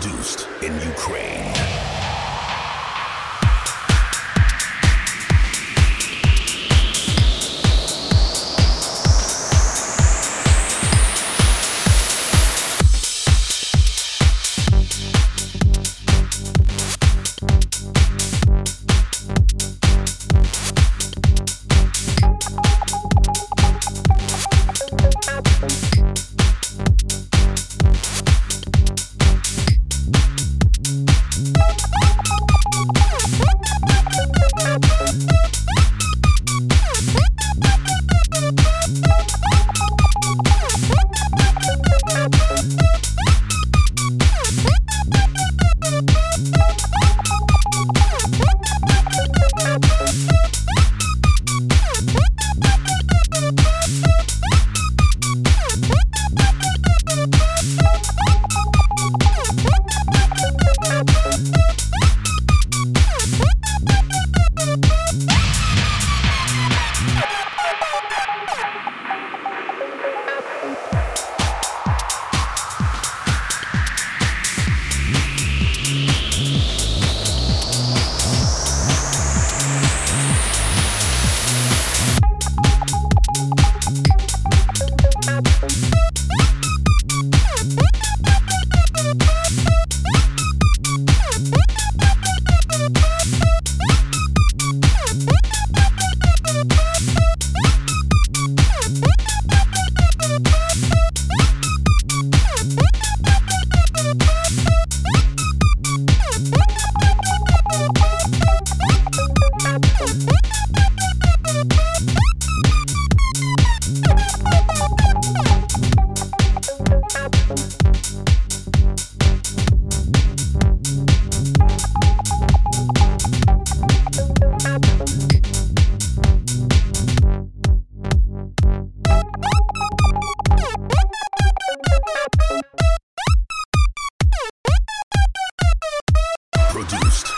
Produced in Ukraine. Música Produced